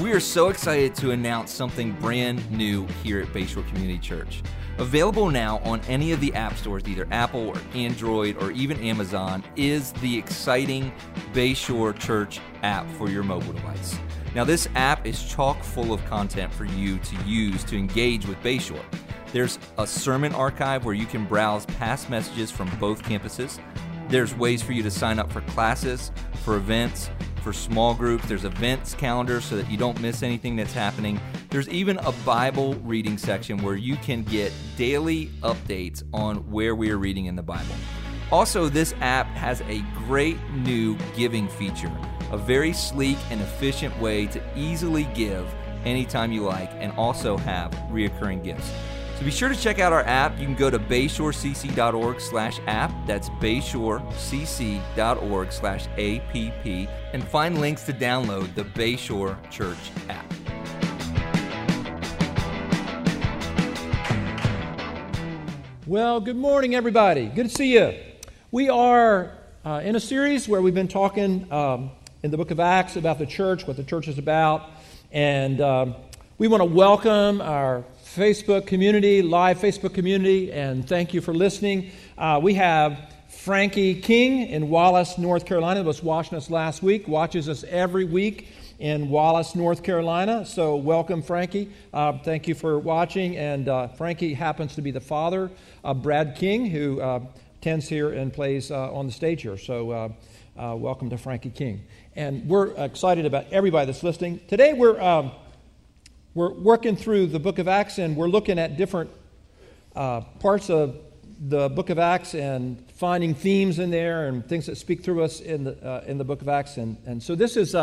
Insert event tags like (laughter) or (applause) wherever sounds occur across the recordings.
We are so excited to announce something brand new here at Bayshore Community Church. Available now on any of the app stores, either Apple or Android or even Amazon, is the exciting Bayshore Church app for your mobile device. Now, this app is chock full of content for you to use to engage with Bayshore. There's a sermon archive where you can browse past messages from both campuses. There's ways for you to sign up for classes, for events, for small groups. There's events calendar so that you don't miss anything that's happening. There's even a Bible reading section where you can get daily updates on where we are reading in the Bible. Also, this app has a great new giving feature, a very sleek and efficient way to easily give anytime you like and also have reoccurring gifts. So be sure to check out our app. You can go to bayshorecc.org slash app. That's bayshorecc.org slash app and find links to download the Bayshore Church app. Well, good morning, everybody. Good to see you. We are uh, in a series where we've been talking um, in the book of Acts about the church, what the church is about, and um, we want to welcome our Facebook community, live Facebook community, and thank you for listening. Uh, we have Frankie King in Wallace, North Carolina, was watching us last week, watches us every week in Wallace, North Carolina. So, welcome, Frankie. Uh, thank you for watching. And uh, Frankie happens to be the father of Brad King, who uh, attends here and plays uh, on the stage here. So, uh, uh, welcome to Frankie King. And we're excited about everybody that's listening. Today, we're, um, we're working through the book of Acts, and we're looking at different parts of the book of Acts and finding themes in there and things that speak through us in the, in the book of Acts. And, and so, this is.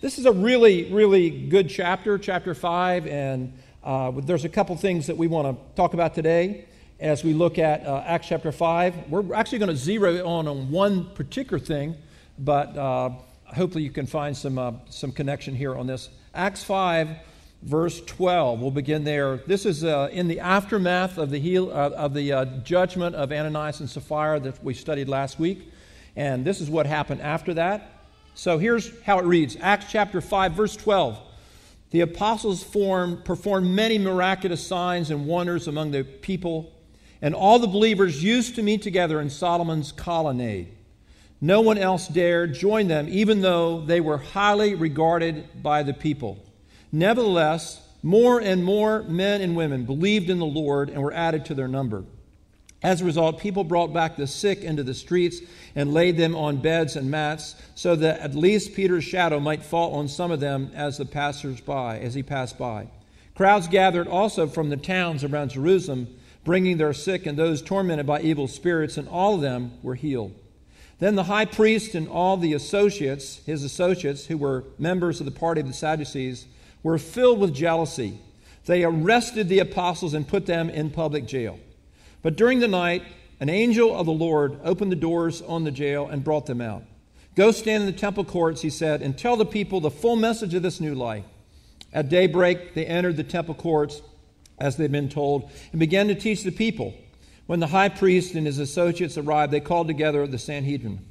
This is a really, really good chapter, chapter 5, and uh, there's a couple things that we want to talk about today as we look at uh, Acts chapter 5. We're actually going to zero on on one particular thing, but uh, hopefully you can find some, uh, some connection here on this. Acts 5, verse 12. We'll begin there. This is uh, in the aftermath of the, heal, uh, of the judgment of Ananias and Sapphira that we studied last week. And this is what happened after that. So here's how it reads Acts chapter 5, verse 12. The apostles formed, performed many miraculous signs and wonders among the people, and all the believers used to meet together in Solomon's colonnade. No one else dared join them, even though they were highly regarded by the people. Nevertheless, more and more men and women believed in the Lord and were added to their number. As a result, people brought back the sick into the streets and laid them on beds and mats, so that at least Peter's shadow might fall on some of them as the passersby, as he passed by. Crowds gathered also from the towns around Jerusalem, bringing their sick and those tormented by evil spirits, and all of them were healed. Then the high priest and all the associates, his associates, who were members of the party of the Sadducees, were filled with jealousy. They arrested the apostles and put them in public jail. But during the night, an angel of the Lord opened the doors on the jail and brought them out. Go stand in the temple courts, he said, and tell the people the full message of this new life. At daybreak, they entered the temple courts, as they'd been told, and began to teach the people. When the high priest and his associates arrived, they called together the Sanhedrin,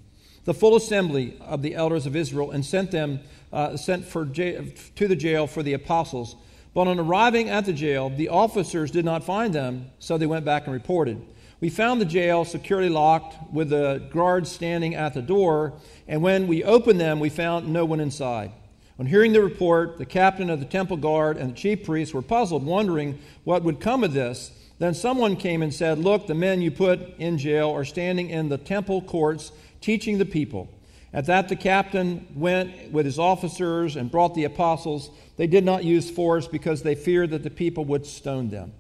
the full assembly of the elders of Israel, and sent them uh, sent for to the jail for the apostles but on arriving at the jail, the officers did not find them, so they went back and reported. We found the jail securely locked with the guards standing at the door, and when we opened them, we found no one inside. On hearing the report, the captain of the temple guard and the chief priests were puzzled, wondering what would come of this. Then someone came and said, Look, the men you put in jail are standing in the temple courts teaching the people. At that, the captain went with his officers and brought the apostles. They did not use force because they feared that the people would stone them.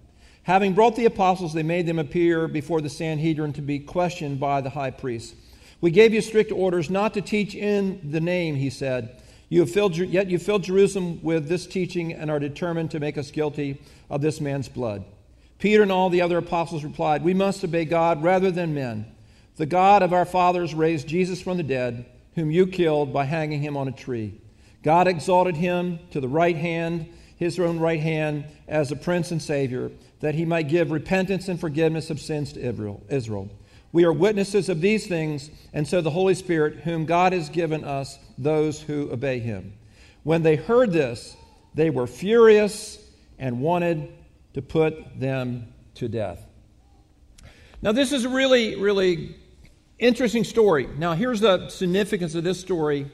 Having brought the apostles, they made them appear before the Sanhedrin to be questioned by the high priest. We gave you strict orders not to teach in the name, he said. You have filled, yet you filled Jerusalem with this teaching and are determined to make us guilty of this man's blood. Peter and all the other apostles replied, We must obey God rather than men. The God of our fathers raised Jesus from the dead whom you killed by hanging him on a tree. God exalted him to the right hand, his own right hand, as a prince and savior, that he might give repentance and forgiveness of sins to Israel. We are witnesses of these things, and so the Holy Spirit, whom God has given us, those who obey him. When they heard this, they were furious and wanted to put them to death. Now, this is really, really interesting story. Now, here's the significance of this story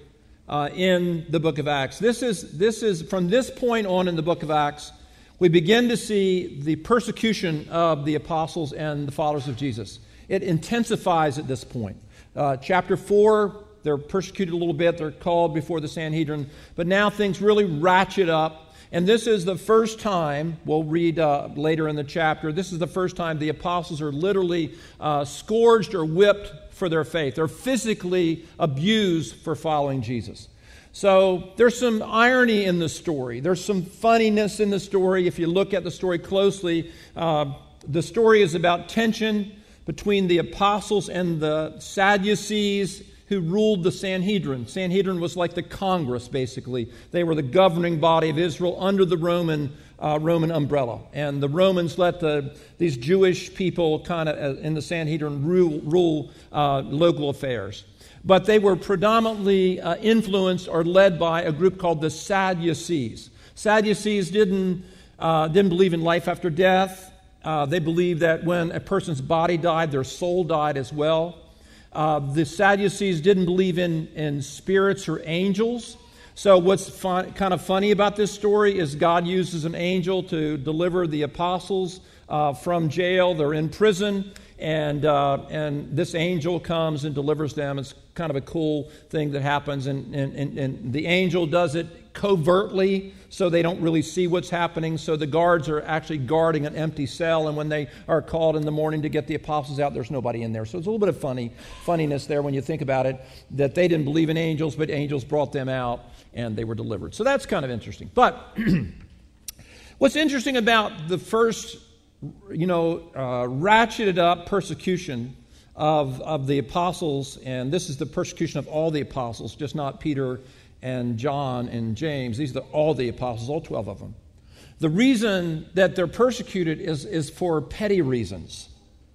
uh, in the book of Acts. This is, this is, from this point on in the book of Acts, we begin to see the persecution of the apostles and the followers of Jesus. It intensifies at this point. Uh, chapter 4, they're persecuted a little bit, they're called before the Sanhedrin, but now things really ratchet up. And this is the first time, we'll read uh, later in the chapter, this is the first time the apostles are literally uh, scourged or whipped for their faith. They're physically abused for following Jesus. So there's some irony in the story. There's some funniness in the story. If you look at the story closely, uh, the story is about tension between the apostles and the Sadducees who ruled the Sanhedrin. Sanhedrin was like the Congress, basically. They were the governing body of Israel under the Roman, uh, Roman umbrella. And the Romans let the, these Jewish people kind of uh, in the Sanhedrin rule, rule uh, local affairs but they were predominantly uh, influenced or led by a group called the Sadducees. Sadducees didn't, uh, didn't believe in life after death. Uh, they believed that when a person's body died, their soul died as well. Uh, the Sadducees didn't believe in, in spirits or angels. So, what's fun, kind of funny about this story is God uses an angel to deliver the apostles uh, from jail. They're in prison, and, uh, and this angel comes and delivers them. It's kind of a cool thing that happens, and, and, and, and the angel does it covertly so they don't really see what's happening. So the guards are actually guarding an empty cell, and when they are called in the morning to get the apostles out, there's nobody in there. So it's a little bit of funny funniness there when you think about it that they didn't believe in angels, but angels brought them out and they were delivered. So that's kind of interesting. But (clears throat) what's interesting about the first you know, uh, ratcheted up persecution of, of the apostles, and this is the persecution of all the apostles, just not Peter and John and James. These are all the apostles, all 12 of them. The reason that they're persecuted is, is for petty reasons.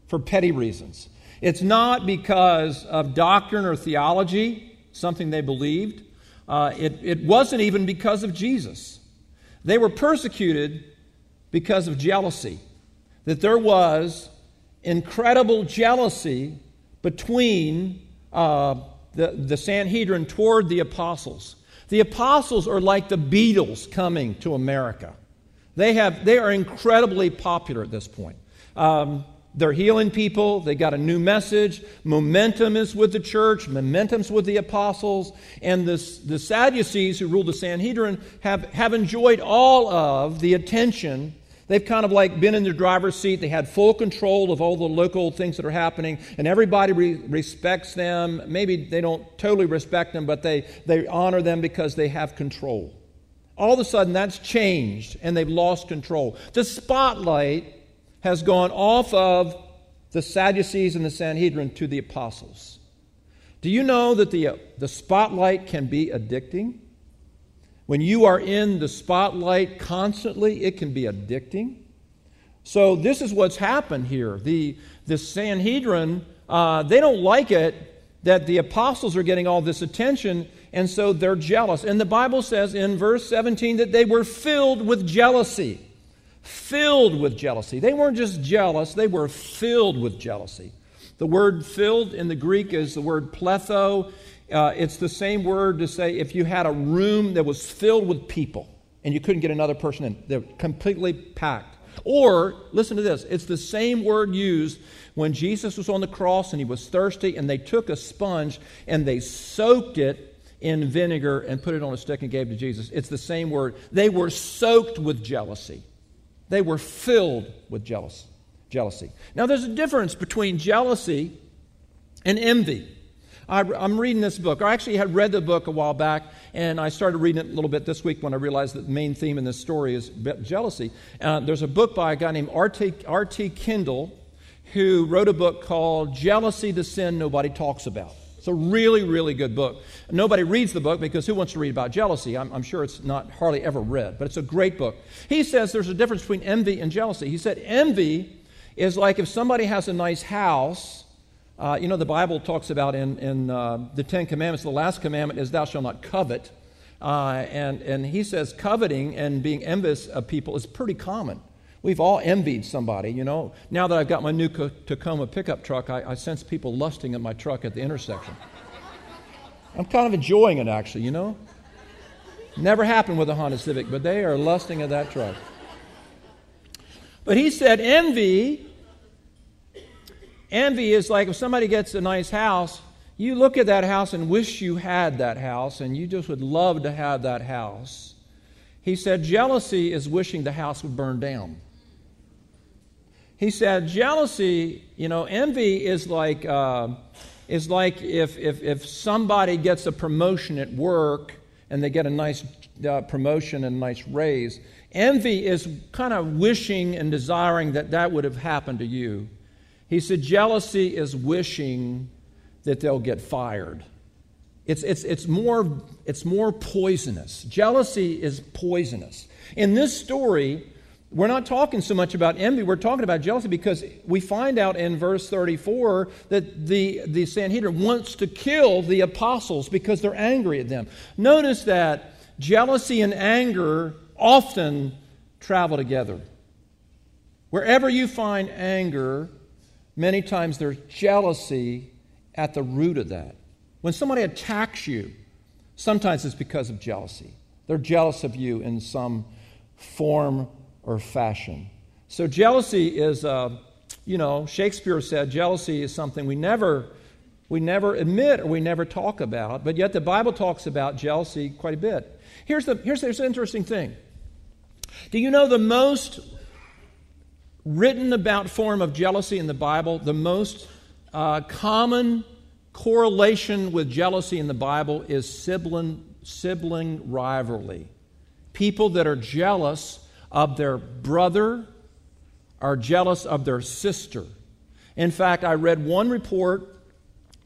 For petty reasons. It's not because of doctrine or theology, something they believed. Uh, it, it wasn't even because of Jesus. They were persecuted because of jealousy that there was incredible jealousy between uh, the, the Sanhedrin toward the apostles. The apostles are like the Beatles coming to America. They, have, they are incredibly popular at this point. Um, they're healing people. They got a new message. Momentum is with the church. Momentum's with the apostles. And this, the Sadducees, who ruled the Sanhedrin, have, have enjoyed all of the attention They've kind of like been in the driver's seat. They had full control of all the local things that are happening, and everybody re- respects them. Maybe they don't totally respect them, but they, they honor them because they have control. All of a sudden, that's changed, and they've lost control. The spotlight has gone off of the Sadducees and the Sanhedrin to the apostles. Do you know that the, uh, the spotlight can be addicting? When you are in the spotlight constantly, it can be addicting. So, this is what's happened here. The, the Sanhedrin, uh, they don't like it that the apostles are getting all this attention, and so they're jealous. And the Bible says in verse 17 that they were filled with jealousy. Filled with jealousy. They weren't just jealous, they were filled with jealousy. The word filled in the Greek is the word pletho. Uh, it's the same word to say if you had a room that was filled with people and you couldn't get another person in, they're completely packed. Or, listen to this, it's the same word used when Jesus was on the cross and he was thirsty and they took a sponge and they soaked it in vinegar and put it on a stick and gave it to Jesus. It's the same word. They were soaked with jealousy. They were filled with jealous, jealousy. Now, there's a difference between jealousy and envy. I, am reading this book. I actually had read the book a while back, and I started reading it a little bit this week when I realized that the main theme in this story is jealousy. Uh, there's a book by a guy named R.T. Kendall who wrote a book called Jealousy, the Sin Nobody Talks About. It's a really, really good book. Nobody reads the book because who wants to read about jealousy? I'm, I'm, sure it's not hardly ever read, but it's a great book. He says there's a difference between envy and jealousy. He said envy is like if somebody has a nice house uh, you know, the Bible talks about in, in uh, the Ten Commandments, the last commandment is, Thou shalt not covet. Uh, and, and he says coveting and being envious of people is pretty common. We've all envied somebody, you know. Now that I've got my new Tacoma pickup truck, I, I sense people lusting at my truck at the intersection. I'm kind of enjoying it, actually, you know. Never happened with a Honda Civic, but they are lusting at that truck. But he said, envy, envy is like if somebody gets a nice house, you look at that house and wish you had that house, and you just would love to have that house. He said, jealousy is wishing the house would burn down. He said, jealousy, you know, envy is like, uh, is like if, if, if somebody gets a promotion at work and they get a nice uh, promotion and a nice raise. Envy is kind of wishing and desiring that that would have happened to you. He said, jealousy is wishing that they'll get fired. It's, it's, it's, more, it's more poisonous. Jealousy is poisonous. In this story, we're not talking so much about envy, we're talking about jealousy because we find out in verse 34 that the, the Sanhedrin wants to kill the apostles because they're angry at them. Notice that jealousy and anger often travel together. Wherever you find anger, many times there's jealousy at the root of that. When somebody attacks you, sometimes it's because of jealousy. They're jealous of you in some form or fashion. So, jealousy is, uh, you know, Shakespeare said jealousy is something we never, we never admit or we never talk about, but yet the Bible talks about jealousy quite a bit. Here's the, here's, here's the interesting thing. Do you know the most written about form of jealousy in the Bible, the most uh, common correlation with jealousy in the Bible is sibling, sibling rivalry. People that are jealous of their brother are jealous of their sister. In fact, I read one report,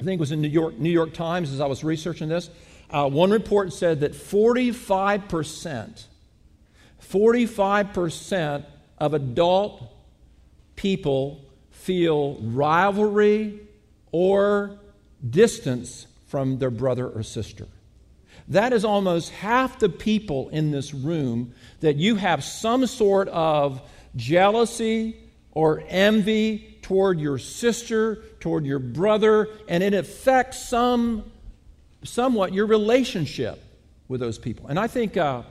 I think it was in New York, New York Times as I was researching this. Uh, one report said that 45%, 45% of adult people feel rivalry or distance from their brother or sister. That is almost half the people in this room that you have some sort of jealousy or envy toward your sister, toward your brother, and it affects some, somewhat your relationship with those people. And I think uh,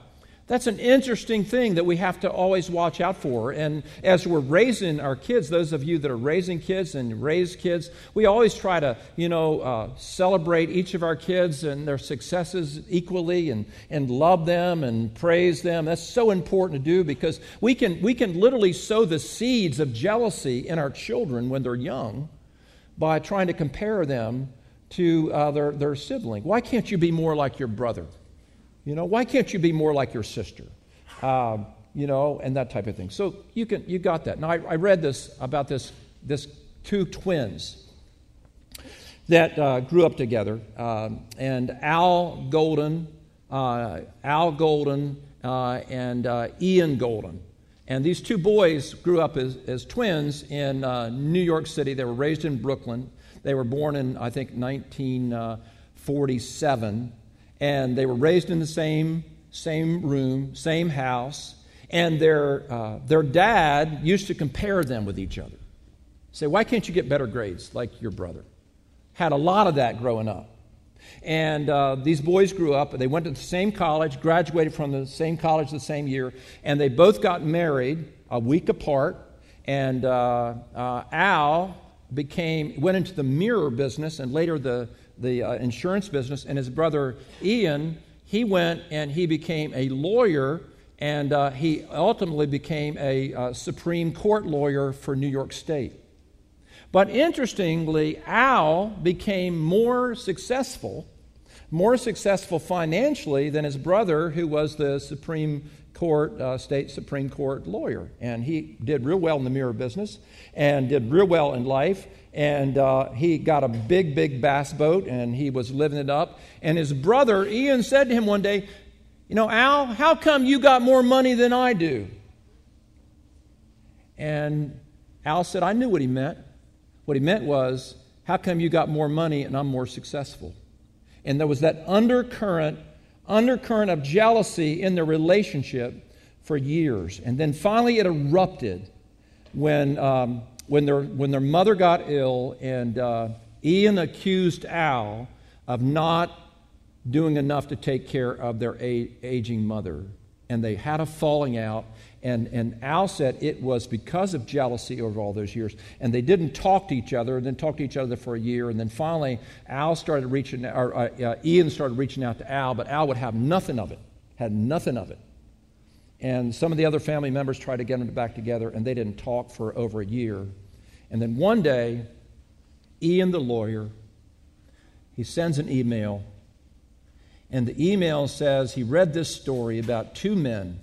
that's an interesting thing that we have to always watch out for. And as we're raising our kids, those of you that are raising kids and raise kids, we always try to, you know, uh, celebrate each of our kids and their successes equally and, and love them and praise them. That's so important to do because we can, we can literally sow the seeds of jealousy in our children when they're young by trying to compare them to uh, their, their sibling. Why can't you be more like your brother? You know, why can't you be more like your sister? Uh, you know, and that type of thing. So you can you got that. Now I, I read this about this this two twins that uh, grew up together, um, and Al Golden, uh, Al Golden, uh, and uh, Ian Golden. And these two boys grew up as, as twins in uh, New York City. They were raised in Brooklyn. They were born in, I think, 1947 and they were raised in the same, same room, same house, and their, uh, their dad used to compare them with each other. Say, why can't you get better grades like your brother? Had a lot of that growing up. And uh, these boys grew up, they went to the same college, graduated from the same college the same year, and they both got married a week apart. And uh, uh Al became, went into the mirror business and later the the uh, insurance business, and his brother Ian, he went and he became a lawyer, and uh, he ultimately became a uh, Supreme Court lawyer for New York State. But interestingly, Al became more successful, more successful financially than his brother, who was the Supreme Court, uh, state Supreme Court lawyer. And he did real well in the mirror business and did real well in life and uh, he got a big, big bass boat, and he was living it up. And his brother, Ian, said to him one day, You know, Al, how come you got more money than I do? And Al said, I knew what he meant. What he meant was, How come you got more money and I'm more successful? And there was that undercurrent undercurrent of jealousy in their relationship for years. And then finally it erupted when, um, when, their, when their mother got ill and uh, Ian accused Al of not doing enough to take care of their aging mother. And they had a falling out. And, and Al said it was because of jealousy over all those years. And they didn't talk to each other, and then talk to each other for a year. And then finally, Al started reaching, or uh, uh, Ian started reaching out to Al, but Al would have nothing of it, had nothing of it. And some of the other family members tried to get them back together, and they didn't talk for over a year. And then one day, Ian, the lawyer, he sends an email, and the email says he read this story about two men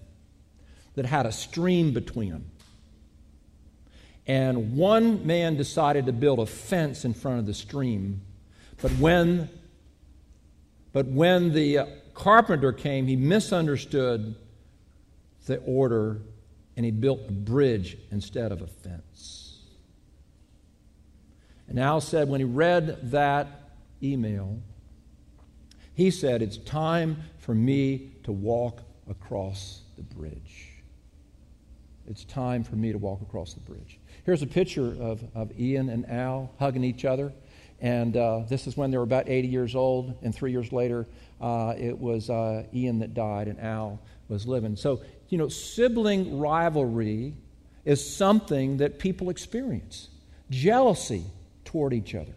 that had a stream between them. And one man decided to build a fence in front of the stream, but when, but when the uh, carpenter came, he misunderstood the order and he built a bridge instead of a fence. And Al said when he read that email, he said, It's time for me to walk across the bridge. It's time for me to walk across the bridge. Here's a picture of, of Ian and Al hugging each other. And uh, this is when they were about 80 years old. And three years later, uh, it was uh, Ian that died and Al was living. So, you know, sibling rivalry is something that people experience jealousy toward each other.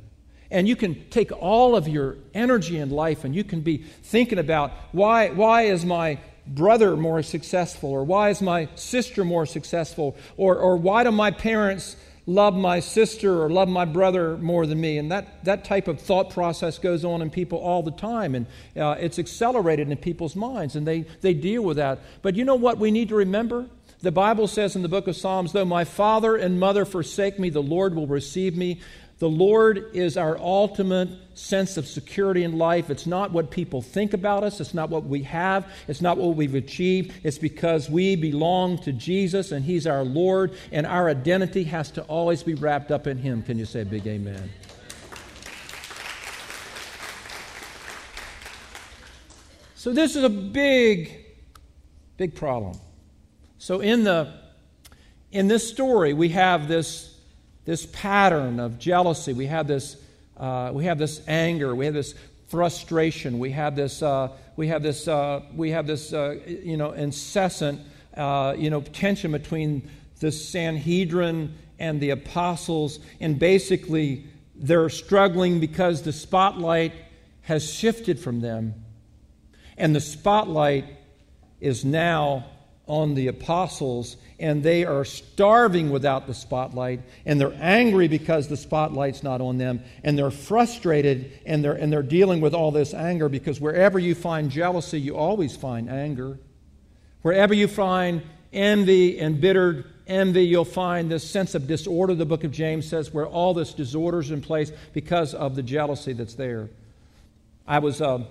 And you can take all of your energy in life and you can be thinking about why, why is my brother more successful? Or why is my sister more successful? Or, or why do my parents love my sister or love my brother more than me? And that, that type of thought process goes on in people all the time. And uh, it's accelerated in people's minds, and they, they deal with that. But you know what we need to remember? The Bible says in the book of Psalms, though my father and mother forsake me, the Lord will receive me. The Lord is our ultimate sense of security in life. It's not what people think about us. It's not what we have. It's not what we've achieved. It's because we belong to Jesus and He's our Lord, and our identity has to always be wrapped up in Him. Can you say big amen? So, this is a big, big problem. So, in, the, in this story, we have this this pattern of jealousy. We have this, uh, we have this anger. We have this frustration. We have this, uh, we have this, uh, we have this, uh, you know, incessant, uh, you know, tension between the Sanhedrin and the apostles, and basically they're struggling because the spotlight has shifted from them, and the spotlight is now on the apostles, and they are starving without the spotlight, and they're angry because the spotlight's not on them, and they're frustrated, and they're, and they're dealing with all this anger because wherever you find jealousy, you always find anger. Wherever you find envy and bitter envy, you'll find this sense of disorder, the book of James says, where all this disorder is in place because of the jealousy that's there. I was uh,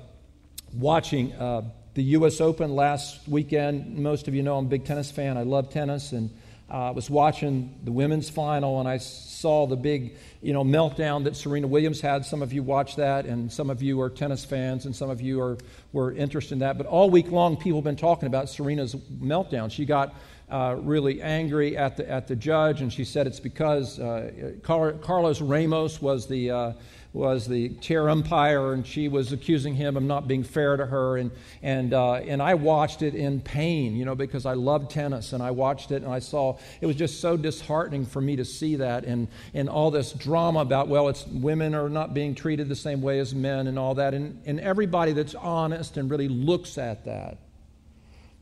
watching. Uh, the U.S. Open last weekend. Most of you know I'm a big tennis fan. I love tennis, and uh, I was watching the women's final, and I saw the big, you know, meltdown that Serena Williams had. Some of you watched that, and some of you are tennis fans, and some of you are were interested in that. But all week long, people have been talking about Serena's meltdown. She got uh, really angry at the at the judge, and she said it's because uh, Carlos Ramos was the uh, was the chair umpire, and she was accusing him of not being fair to her. And, and, uh, and I watched it in pain, you know, because I love tennis, and I watched it and I saw it was just so disheartening for me to see that and, and all this drama about, well, it's women are not being treated the same way as men and all that. And, and everybody that's honest and really looks at that,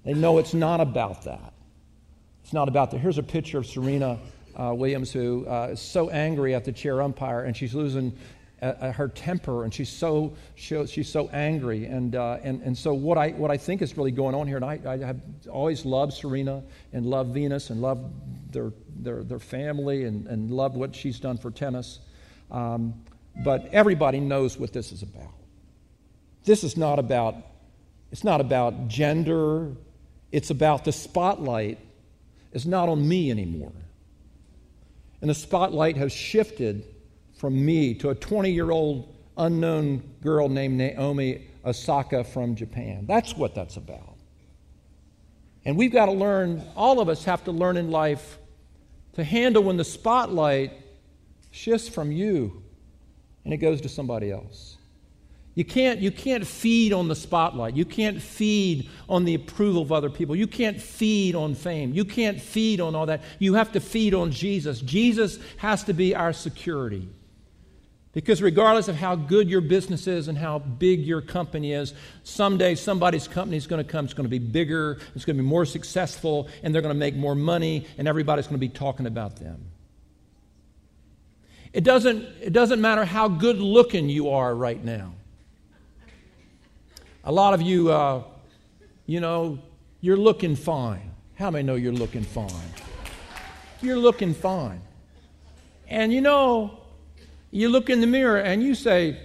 they know it's not about that. It's not about that. Here's a picture of Serena. Uh, Williams, who uh, is so angry at the chair umpire, and she's losing her temper, and she's so she's so angry, and uh, and and so what I what I think is really going on here, and I, I have always loved Serena and loved Venus and loved their their their family and and loved what she's done for tennis, um, but everybody knows what this is about. This is not about it's not about gender. It's about the spotlight is not on me anymore, and the spotlight has shifted from me to a 20 year old unknown girl named Naomi Osaka from Japan. That's what that's about. And we've got to learn, all of us have to learn in life to handle when the spotlight shifts from you and it goes to somebody else. You can't, you can't feed on the spotlight. You can't feed on the approval of other people. You can't feed on fame. You can't feed on all that. You have to feed on Jesus. Jesus has to be our security. Because regardless of how good your business is and how big your company is, someday somebody's company is going to come. It's going to be bigger, it's going to be more successful, and they're going to make more money, and everybody's going to be talking about them. It doesn't, it doesn't matter how good looking you are right now. A lot of you, uh, you know, you're looking fine. How many know you're looking fine? You're looking fine. And you know, you look in the mirror and you say,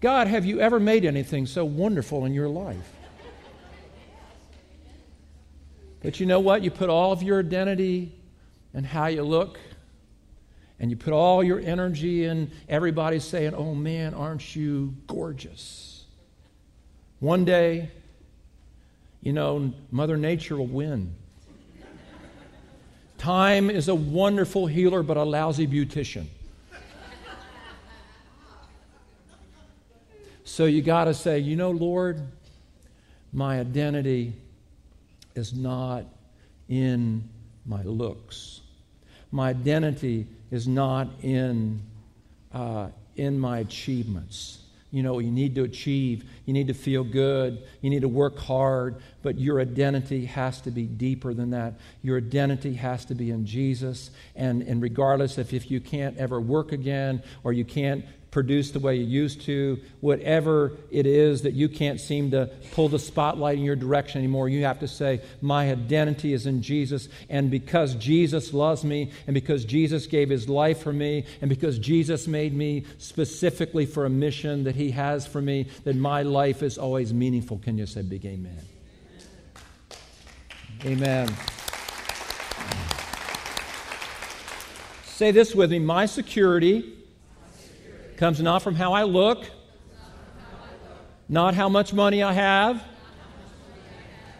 God, have you ever made anything so wonderful in your life? But you know what? You put all of your identity and how you look, and you put all your energy in everybody saying, Oh man, aren't you gorgeous? One day, you know, Mother Nature will win. Time is a wonderful healer, but a lousy beautician. So you got to say, you know, Lord, my identity is not in my looks. My identity is not in, uh, in my achievements you know, you need to achieve, you need to feel good, you need to work hard, but your identity has to be deeper than that. Your identity has to be in Jesus. And, and regardless if, if you can't ever work again or you can't produce the way you used to, whatever it is that you can't seem to pull the spotlight in your direction anymore, you have to say, My identity is in Jesus. And because Jesus loves me, and because Jesus gave his life for me, and because Jesus made me specifically for a mission that he has for me, that my life is always meaningful. Can you say big? Amen. amen. Say this with me my security comes not from how I look, not how much money I have,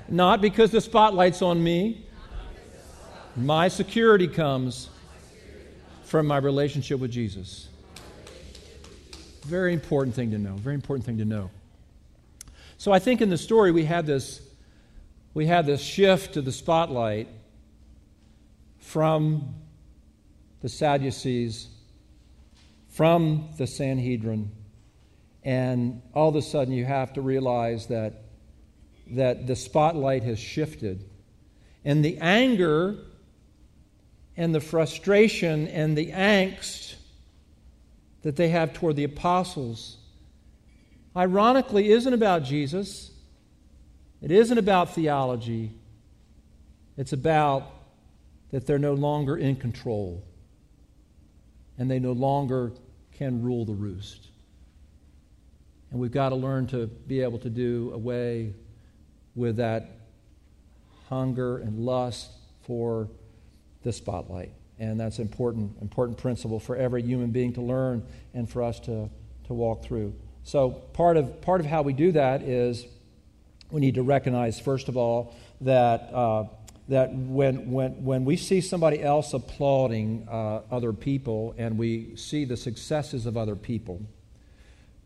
not because the spotlight's on me. My security comes from my relationship with Jesus. Very important thing to know. Very important thing to know. So I think in the story we had this we had this shift to the spotlight from the Sadducees from the Sanhedrin. And all of a sudden, you have to realize that, that the spotlight has shifted. And the anger and the frustration and the angst that they have toward the apostles, ironically, isn't about Jesus. It isn't about theology. It's about that they're no longer in control and they no longer can rule the roost. And we've got to learn to be able to do away with that hunger and lust for the spotlight. And that's important, important principle for every human being to learn and for us to, to walk through. So part of, part of how we do that is we need to recognize, first of all, that uh, that when, when, when we see somebody else applauding uh, other people and we see the successes of other people,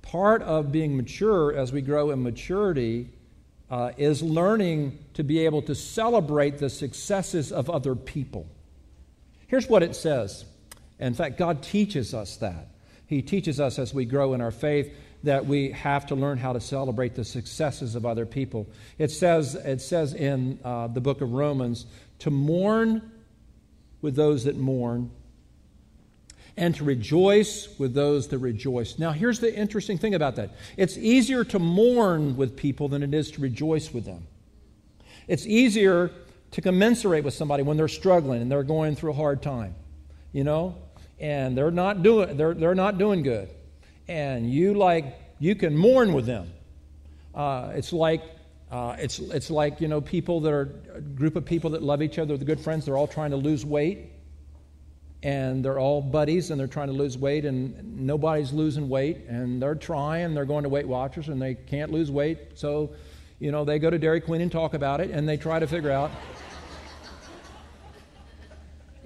part of being mature as we grow in maturity uh, is learning to be able to celebrate the successes of other people. Here's what it says. In fact, God teaches us that. He teaches us as we grow in our faith that we have to learn how to celebrate the successes of other people. It says, it says in uh, the book of Romans to mourn with those that mourn and to rejoice with those that rejoice. Now, here's the interesting thing about that it's easier to mourn with people than it is to rejoice with them. It's easier to commensurate with somebody when they're struggling and they're going through a hard time, you know, and they're not doing, they're, they're not doing good and you like you can mourn with them. Uh, it's like uh, it's it's like you know people that are a group of people that love each other, the good friends. They're all trying to lose weight, and they're all buddies and they're trying to lose weight and nobody's losing weight and they're trying they're going to weight watchers and they can't lose weight so you know they go to dairy queen and talk about it and they try to figure out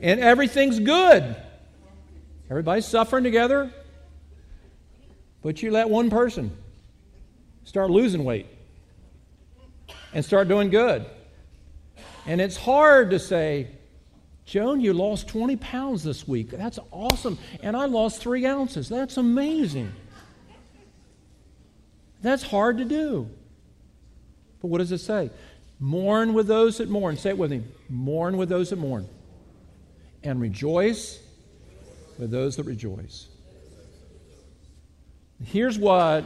and everything's good everybody's suffering together but you let one person start losing weight and start doing good and it's hard to say Joan, you lost 20 pounds this week. That's awesome. And I lost three ounces. That's amazing. That's hard to do. But what does it say? Mourn with those that mourn. Say it with me. Mourn with those that mourn. And rejoice with those that rejoice. Here's what.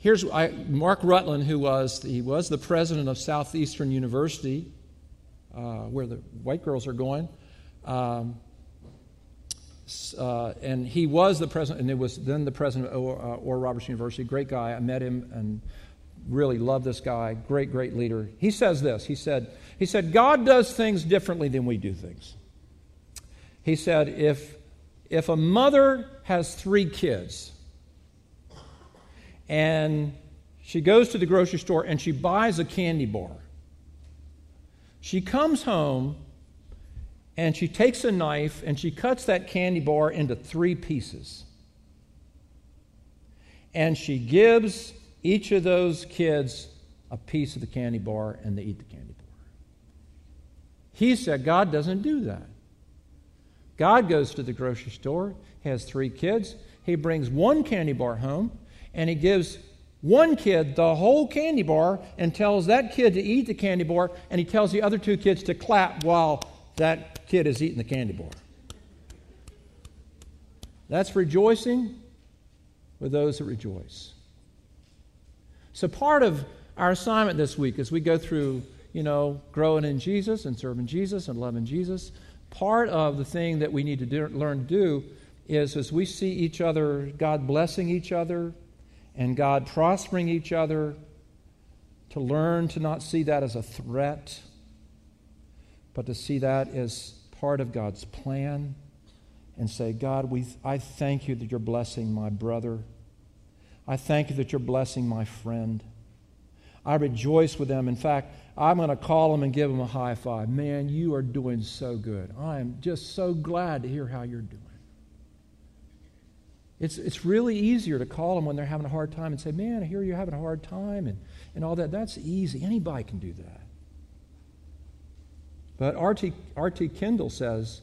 Here's I, Mark Rutland, who was he was the president of Southeastern University uh, where the white girls are going. Um, uh, and he was the president, and it was then the president of Oral uh, Roberts University. Great guy. I met him and really love this guy. Great, great leader. He says this. He said, he said, God does things differently than we do things. He said, if, if a mother has three kids and she goes to the grocery store and she buys a candy bar, she comes home and she takes a knife and she cuts that candy bar into three pieces. And she gives each of those kids a piece of the candy bar and they eat the candy bar. He said God doesn't do that. God goes to the grocery store, has three kids. He brings one candy bar home and he gives one kid the whole candy bar and tells that kid to eat the candy bar, and he tells the other two kids to clap while that kid is eating the candy bar. That's rejoicing with those that rejoice. So, part of our assignment this week as we go through, you know, growing in Jesus and serving Jesus and loving Jesus, part of the thing that we need to do, learn to do is as we see each other, God blessing each other, and God prospering each other, to learn to not see that as a threat, but to see that as part of God's plan and say, God, we, I thank you that you're blessing my brother. I thank you that you're blessing my friend. I rejoice with them. In fact, I'm going to call them and give them a high five. Man, you are doing so good. I am just so glad to hear how you're doing. It's, it's really easier to call them when they're having a hard time and say, Man, I hear you're having a hard time and, and all that. That's easy. Anybody can do that. But R.T. R.T. Kendall says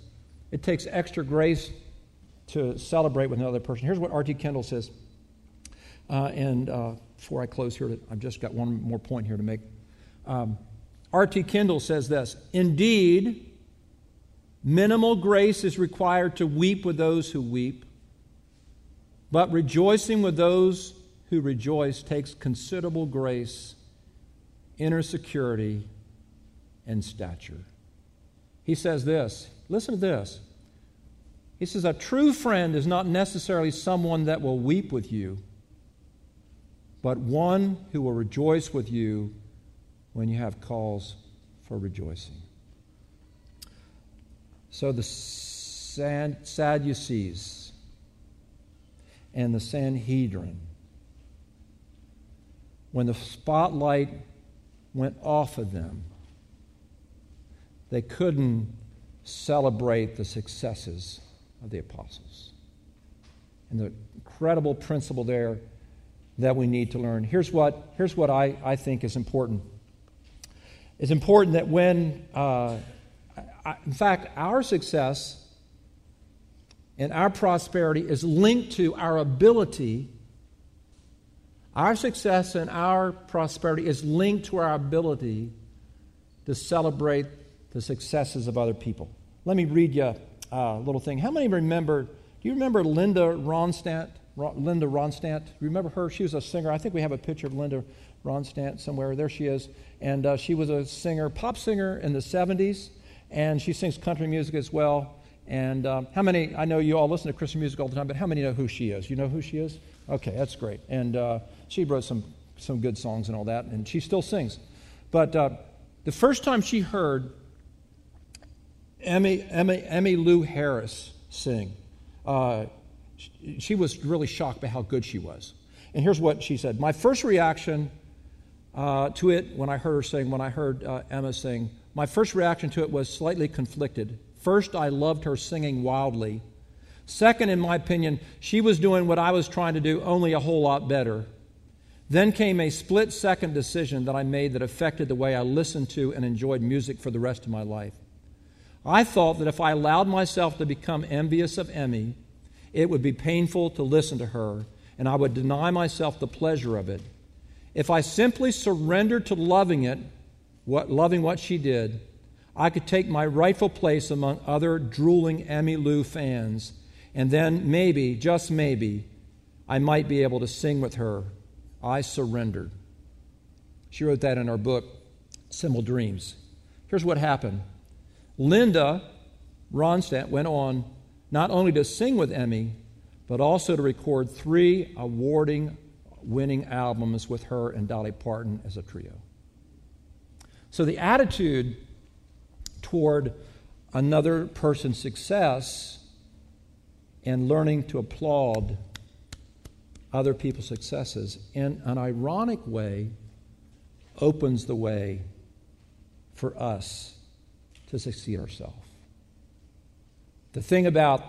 it takes extra grace to celebrate with another person. Here's what R.T. Kendall says. Uh, and uh, before I close here, I've just got one more point here to make. Um, R.T. Kendall says this Indeed, minimal grace is required to weep with those who weep but rejoicing with those who rejoice takes considerable grace, inner security, and stature. He says this listen to this. He says, A true friend is not necessarily someone that will weep with you, but one who will rejoice with you when you have calls for rejoicing. So the Sadducees and the Sanhedrin. When the spotlight went off of them, they couldn't celebrate the successes of the apostles. And the incredible principle there that we need to learn. Here's what, here's what I, I think is important. It's important that when, uh, I, in fact, our success and our prosperity is linked to our ability. Our success and our prosperity is linked to our ability to celebrate the successes of other people. Let me read you a little thing. How many remember? Do you remember Linda Ronstadt? Linda Ronstadt. Remember her? She was a singer. I think we have a picture of Linda Ronstadt somewhere. There she is. And uh, she was a singer, pop singer in the 70s, and she sings country music as well. And um, how many, I know you all listen to Christian music all the time, but how many know who she is? You know who she is? Okay, that's great. And uh, she wrote some, some good songs and all that, and she still sings. But uh, the first time she heard Emmy, Emmy, Emmylou Harris sing. Uh, she was really shocked by how good she was. And here's what she said My first reaction uh, to it when I heard her sing, when I heard uh, Emmy sing, my first reaction to it was slightly conflicted. First, I loved her singing wildly. Second, in my opinion, she was doing what I was trying to do, only a whole lot better. Then came a split second decision that I made that affected the way I listened to and enjoyed music for the rest of my life. I thought that if I allowed myself to become envious of Emmy, it would be painful to listen to her, and I would deny myself the pleasure of it. If I simply surrendered to loving it, what, loving what she did, I could take my rightful place among other drooling Emmylou fans, and then maybe, just maybe, I might be able to sing with her. I surrendered. She wrote that in her book, Simple Dreams. Here's what happened Linda Ronstadt went on not only to sing with Emmy, but also to record three awarding winning albums with her and Dolly Parton as a trio. So the attitude toward another person's success and learning to applaud other people's successes in an ironic way opens the way for us to succeed ourselves. The thing about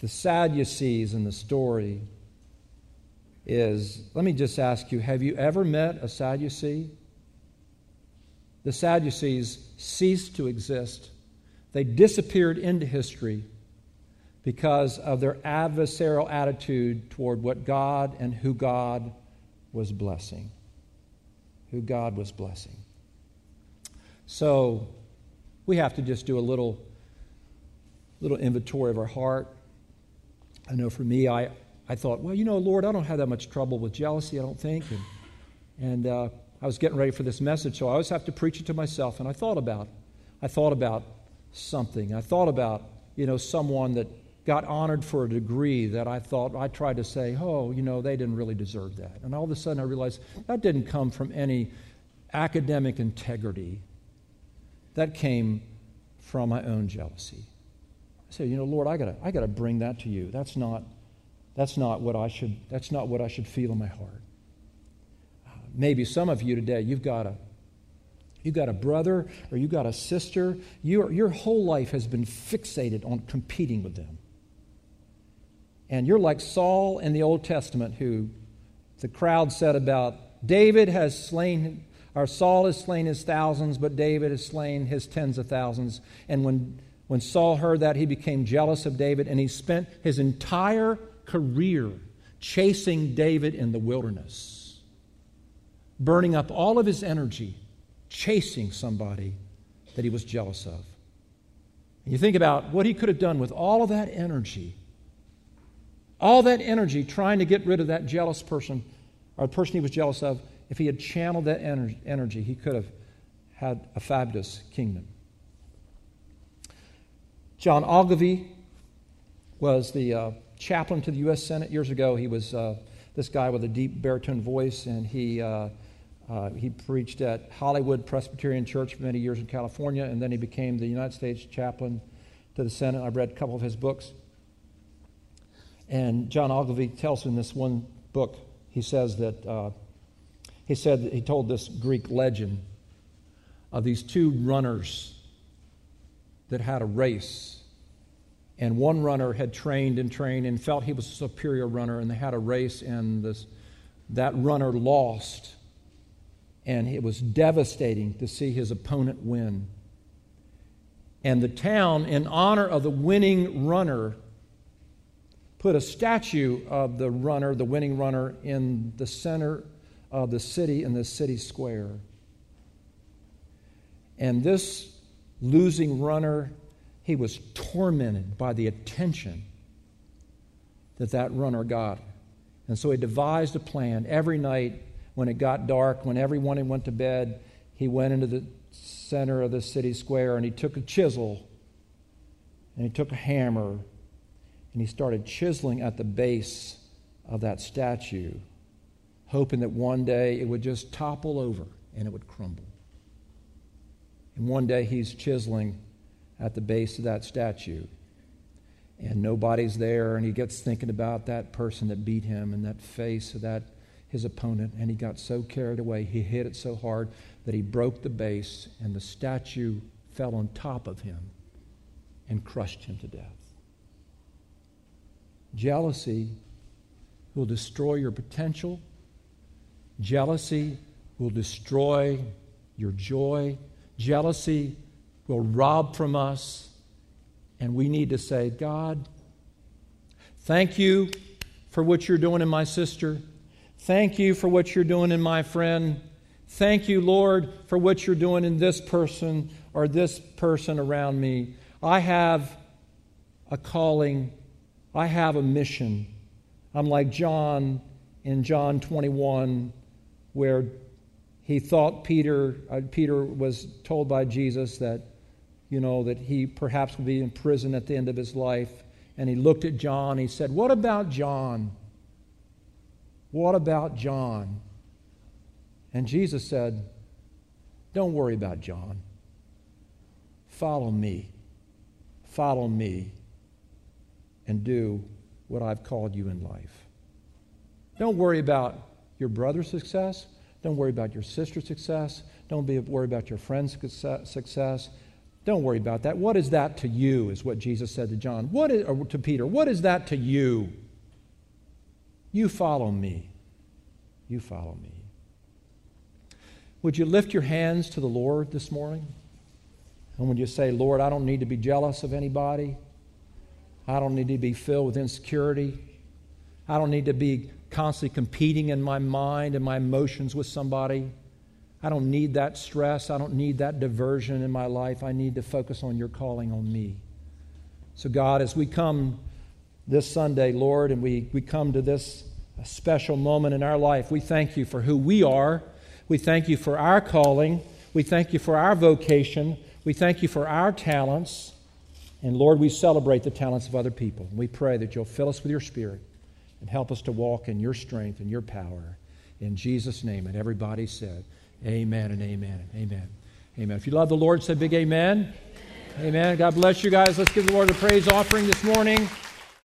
the Sadducees in the story is let me just ask you have you ever met a Sadducee? The Sadducees ceased to exist, they disappeared into history because of their adversarial attitude toward what God and who God was blessing. Who God was blessing. So we have to just do a little, little inventory of our heart. I know for me, I, I thought, well, you know, Lord, I don't have that much trouble with jealousy, I don't think. And, and uh, I was getting ready for this message, so I always have to preach it to myself. And I thought about, I thought about something. I thought about, you know, someone that got honored for a degree that I thought I tried to say, oh, you know, they didn't really deserve that. And all of a sudden I realized that didn't come from any academic integrity. That came from my own jealousy. I said, you know, Lord, I gotta, I gotta bring that to you. That's not, that's not what I should, that's not what I should feel in my heart. Uh, maybe some of you today, you've got a, you've got a brother or you've got a sister. Your, your whole life has been fixated on competing with them. And you're like Saul in the Old Testament, who the crowd said about David has slain, or Saul has slain his thousands, but David has slain his tens of thousands. And when, when Saul heard that, he became jealous of David, and he spent his entire career chasing David in the wilderness, burning up all of his energy chasing somebody that he was jealous of. And you think about what he could have done with all of that energy all that energy trying to get rid of that jealous person or the person he was jealous of, if he had channeled that energy, he could have had a fabulous kingdom. John Ogilvie was the uh, chaplain to the U.S. Senate years ago. He was uh, this guy with a deep baritone voice, and he, uh, uh he preached at Hollywood Presbyterian Church for many years in California, and then he became the United States chaplain to the Senate. I've read a couple of his books. And John Ogilvie tells in this one book, he says that uh, he said that he told this Greek legend of these two runners that had a race. And one runner had trained and trained and felt he was a superior runner, and they had a race, and this, that runner lost. And it was devastating to see his opponent win. And the town, in honor of the winning runner, put a statue of the runner, the winning runner, in the center of the city, in the city square. And this losing runner, he was tormented by the attention that that runner got. And so he devised a plan. Every night, when it got dark, when everyone went to bed, he went into the center of the city square and he took a chisel and he took a hammer and he started chiseling at the base of that statue, hoping that one day it would just topple over and it would crumble. And one day he's chiseling, at the base of that statue. And nobody's there, and he gets thinking about that person that beat him and that face of that his opponent, and he got so carried away, he hit it so hard that he broke the base, and the statue fell on top of him and crushed him to death. Jealousy will destroy your potential. Jealousy will destroy your joy. Jealousy will rob from us. And we need to say, God, thank you for what you're doing in my sister. Thank you for what you're doing in my friend. Thank you, Lord, for what you're doing in this person or this person around me. I have a calling, I have a mission. I'm like John in John 21, where he thought Peter, uh, Peter was told by Jesus that, you know, that he perhaps would be in prison at the end of his life. And he looked at John. He said, What about John? What about John? And Jesus said, Don't worry about John. Follow me. Follow me and do what I've called you in life. Don't worry about your brother's success. Don't worry about your sister's success. Don't be worried about your friend's success. Don't worry about that. What is that to you? Is what Jesus said to John. What is, or to Peter. What is that to you? You follow me. You follow me. Would you lift your hands to the Lord this morning? And would you say, Lord, I don't need to be jealous of anybody. I don't need to be filled with insecurity. I don't need to be constantly competing in my mind and my emotions with somebody. I don't need that stress. I don't need that diversion in my life. I need to focus on your calling on me. So, God, as we come this Sunday, Lord, and we, we come to this special moment in our life, we thank you for who we are. We thank you for our calling. We thank you for our vocation. We thank you for our talents. And Lord, we celebrate the talents of other people. We pray that you'll fill us with your spirit and help us to walk in your strength and your power. In Jesus' name. And everybody said, Amen and amen and amen. Amen. If you love the Lord, say big amen. Amen. amen. God bless you guys. Let's give the Lord a praise offering this morning.